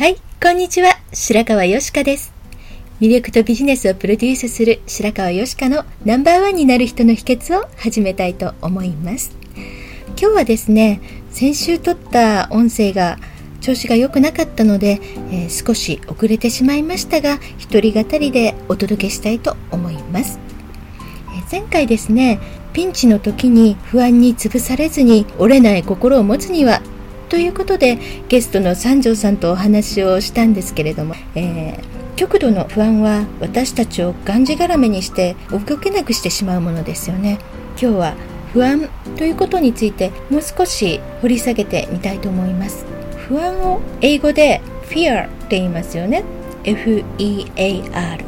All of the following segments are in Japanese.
はい、こんにちは。白川よしかです。魅力とビジネスをプロデュースする白川よしかのナンバーワンになる人の秘訣を始めたいと思います。今日はですね、先週撮った音声が調子が良くなかったので、えー、少し遅れてしまいましたが、一人語りでお届けしたいと思います。えー、前回ですね、ピンチの時に不安に潰されずに折れない心を持つにはということでゲストの三条さんとお話をしたんですけれども、えー、極度の不安は私たちをがんじがらめにして動けなくしてしまうものですよね。今日は不安ということについてもう少し掘り下げてみたいと思います。不安を英語で fear って言いますよね。F-E-A-R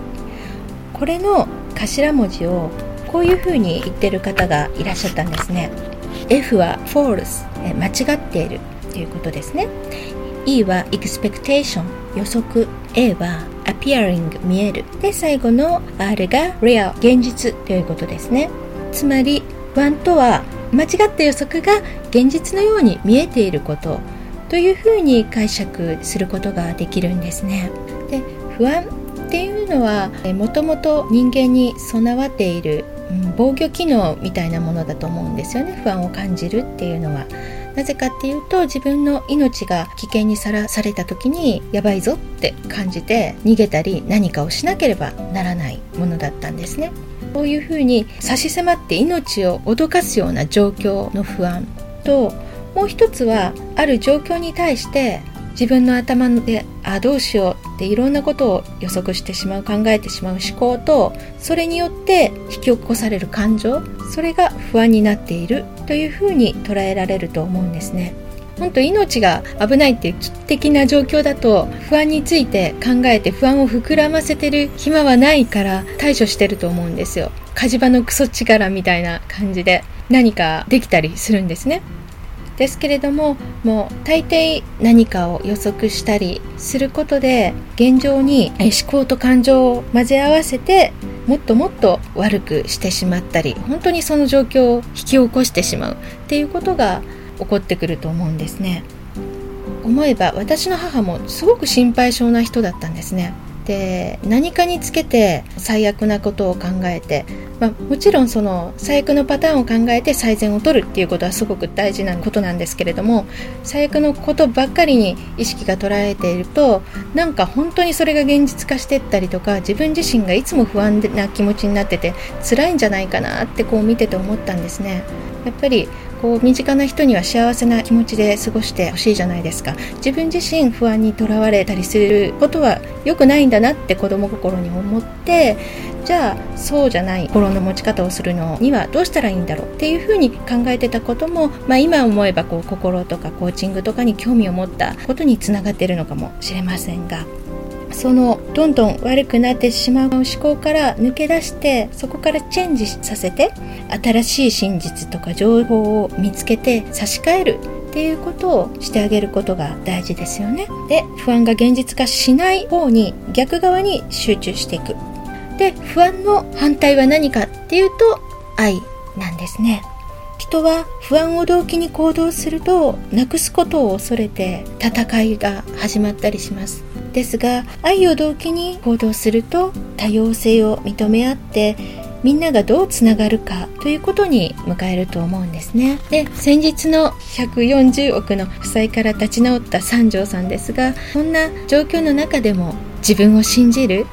これの頭文字をこういうふうに言ってる方がいらっしゃったんですね。F は false 間違っている。ということですね。E は expectation 予測。A は appearing 見える。で最後の R が real 現実ということですね。つまり1とは間違った予測が現実のように見えていること。というふうに解釈することができるんですね。で不安。っていうのはもともと人間に備わっている、うん、防御機能みたいなものだと思うんですよね。不安を感じるっていうのは。なぜかっていうと自分の命が危険にさらされた時にやばいぞって感じて逃げたり何かをしなければならないものだったんですね。こういうふうに差し迫って命を脅かすような状況の不安ともう一つはある状況に対して自分の頭であどうしようっていろんなことを予測してしまう考えてしまう思考とそれによって引き起こされる感情それが不安になっているというふうに捉えられると思うんですね。本当命が危ないっていう危機的な状況だと不安について考えて不安を膨らませてる暇はないから対処してると思うんですよ。火事場のクソ力みたいな感じで。何かできたりするんですね。ですけれどももう大抵何かを予測したりすることで現状に思考と感情を混ぜ合わせてもっともっと悪くしてしまったり本当にその状況を引き起こしてしまうっていうことが起こってくると思うんですね。思えば私の母もすごく心配性な人だったんですね。で何かにつけて最悪なことを考えて、まあ、もちろんその最悪のパターンを考えて最善を取るっていうことはすごく大事なことなんですけれども最悪のことばっかりに意識が捉えているとなんか本当にそれが現実化してったりとか自分自身がいつも不安な気持ちになってて辛いんじゃないかなってこう見てて思ったんですね。やっぱりこう身近な人には幸せな気持ちで過ごしてほしいじゃないですか自分自身不安にとらわれたりすることは良くないんだなって子供心に思ってじゃあそうじゃない心の持ち方をするのにはどうしたらいいんだろうっていうふうに考えてたことも、まあ、今思えばこう心とかコーチングとかに興味を持ったことにつながっているのかもしれませんが。そのどんどん悪くなってしまう思考から抜け出してそこからチェンジさせて新しい真実とか情報を見つけて差し替えるっていうことをしてあげることが大事ですよね。で不安が現実化しない方に逆側に集中していく。で不安の反対は何かっていうと愛なんですね。人は不安を動機に行動するとなくすことを恐れて戦いが始まったりします。ですが愛を動機に行動すると多様性を認め合ってみんながどうつながるかということに迎えると思うんですね。で先日の140億の負債から立ち直った三条さんですがそんな状況の中でも自分を信じる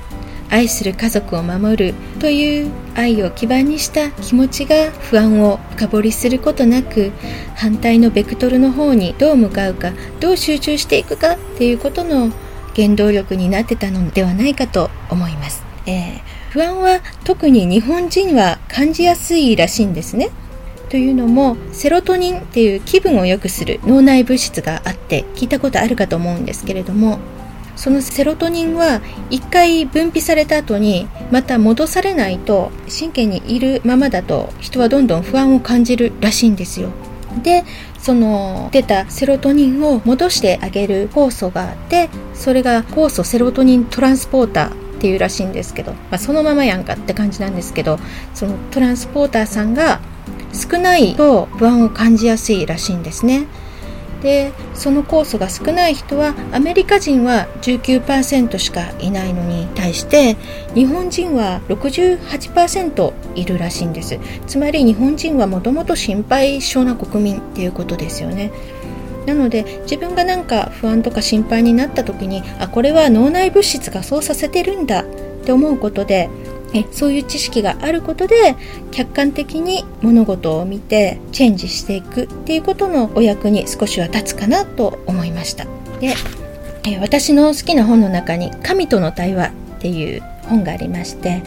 愛する家族を守るという愛を基盤にした気持ちが不安を深掘りすることなく反対のベクトルの方にどう向かうかどう集中していくかっていうことの原動力になってたのではないかと思います、えー、不安は特に日本人は感じやすいらしいんですね。というのもセロトニンっていう気分を良くする脳内物質があって聞いたことあるかと思うんですけれどもそのセロトニンは一回分泌された後にまた戻されないと神経にいるままだと人はどんどん不安を感じるらしいんですよ。でその出たセロトニンを戻してあげる酵素があってそれが酵素セロトニントランスポーターっていうらしいんですけど、まあ、そのままやんかって感じなんですけどそのトランスポーターさんが少ないと不安を感じやすいらしいんですね。でその酵素が少ない人はアメリカ人は19%しかいないのに対して日本人は68%いるらしいんです。つまり日本人はもともと心配性な国民っていうことですよね。なので自分がなんか不安とか心配になった時にあこれは脳内物質がそうさせてるんだって思うことでえそういう知識があることで客観的に物事を見てチェンジしていくっていうことのお役に少しは立つかなと思いました。でえ私の好きな本の中に「神との対話」っていう本がありまして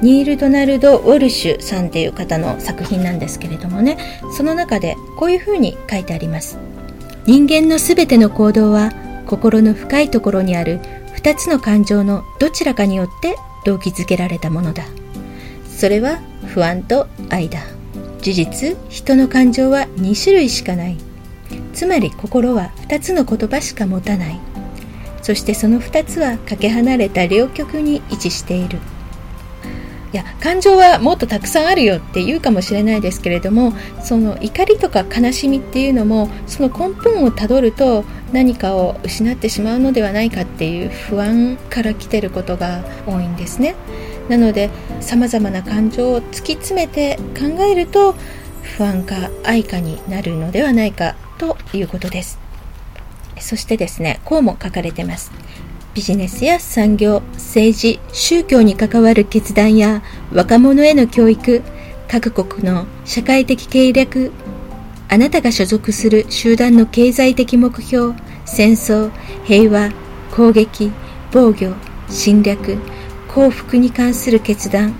ニール・ドナルド・ウォルシュさんっていう方の作品なんですけれどもねその中でこういうふうに書いてあります。人間のすべての行動は心の深いところにある2つの感情のどちらかによって動機づけられたものだ。それは不安と愛だ。事実人の感情は2種類しかない。つまり心は2つの言葉しか持たない。そしてその2つはかけ離れた両極に位置している。いや感情はもっとたくさんあるよって言うかもしれないですけれどもその怒りとか悲しみっていうのもその根本をたどると何かを失ってしまうのではないかっていう不安から来てることが多いんですね。なのでさまざまな感情を突き詰めて考えると不安か愛かになるのではないかということです。そしてですねこうも書かれてます。ビジネスや産業政治宗教に関わる決断や若者への教育各国の社会的計略あなたが所属する集団の経済的目標、戦争、平和、攻撃、防御、侵略、幸福に関する決断、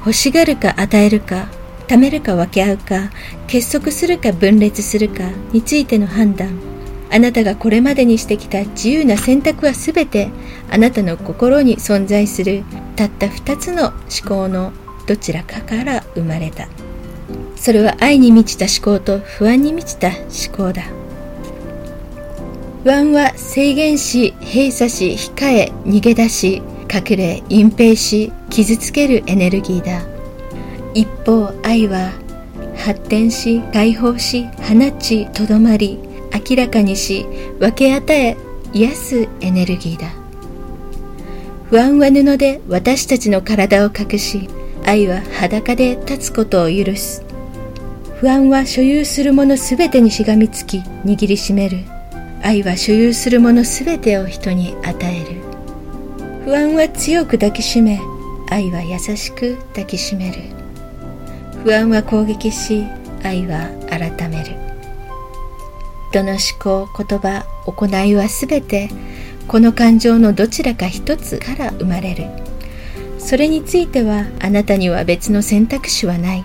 欲しがるか与えるか、貯めるか分け合うか、結束するか分裂するかについての判断、あなたがこれまでにしてきた自由な選択はすべてあなたの心に存在するたった二つの思考のどちらかから生まれた。それは愛に満ちた思考と不安に満ちた思考だ不安は制限し閉鎖し控え逃げ出し隠れ隠蔽し傷つけるエネルギーだ一方愛は発展し解放し放ちとどまり明らかにし分け与え癒すエネルギーだ。不安は布で私たちの体を隠し愛は裸で立つことを許す。不安は所有するものすべてにしがみつき握りしめる。愛は所有するものすべてを人に与える。不安は強く抱きしめ愛は優しく抱きしめる。不安は攻撃し愛は改める。どの思考言葉行いはすべてこの感情のどちらか一つから生まれる。それについてはあなたには別の選択肢はない。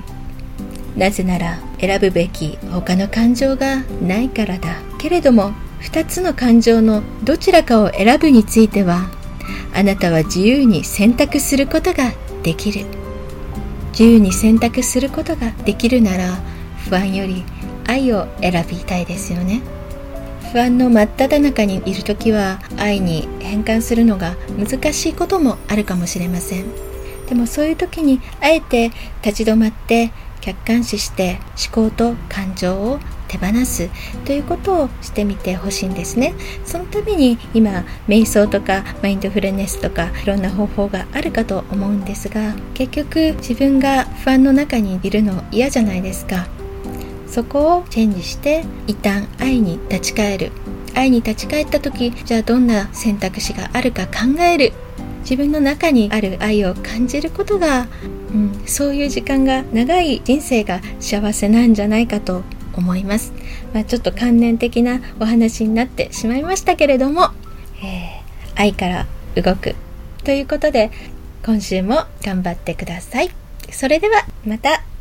なぜなら選ぶべき他の感情がないからだ。けれども2つの感情のどちらかを選ぶについてはあなたは自由に選択することができる。自由に選択することができるなら不安より愛を選びたいですよね。不安の真っ只中にいる時は愛に変換するのが難しいこともあるかもしれません。でもそういう時にあえて立ち止まって客観視して思考と感情を手放すということをしてみてほしいんですね。そのために今瞑想とかマインドフルネスとかいろんな方法があるかと思うんですが結局自分が不安の中にいるの嫌じゃないですか。そこをチェンジして一旦愛に立ち返る。愛に立ち返った時じゃあどんな選択肢があるか考える。自分の中にある愛を感じることが、うん、そういう時間が長い人生が幸せなんじゃないかと思います、まあ、ちょっと観念的なお話になってしまいましたけれども、えー、愛から動くということで今週も頑張ってください。それではまた。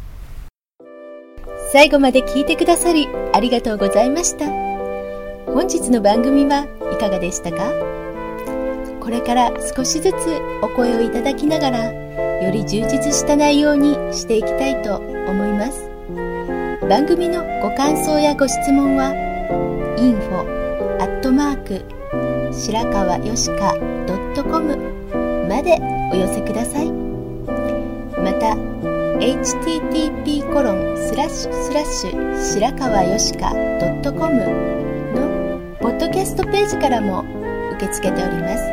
最後まで聞いてくださりありがとうございました。本日の番組はいかがでしたか？これから少しずつお声をいただきながらより充実した内容にしていきたいと思います。番組のご感想やご質問は info アットマーク白川よしか .com までお寄せください。Http コロンスラッシュスラッシュ白川よしか .com のポッドキャストページからも受け付けております。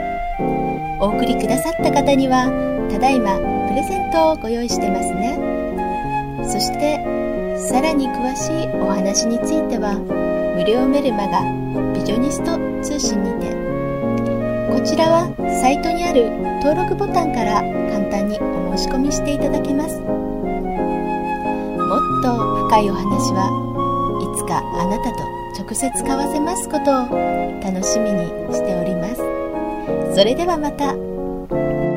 お送りくださった方にはただいまプレゼントをご用意してますね。そしてさらに詳しいお話については無料メルマガビジョニスト通信にてこちらはサイトにある登録ボタンから簡単にお申し込みしていただけます。もっと深いお話はいつかあなたと直接交わせますことを楽しみにしておりますそれではまた。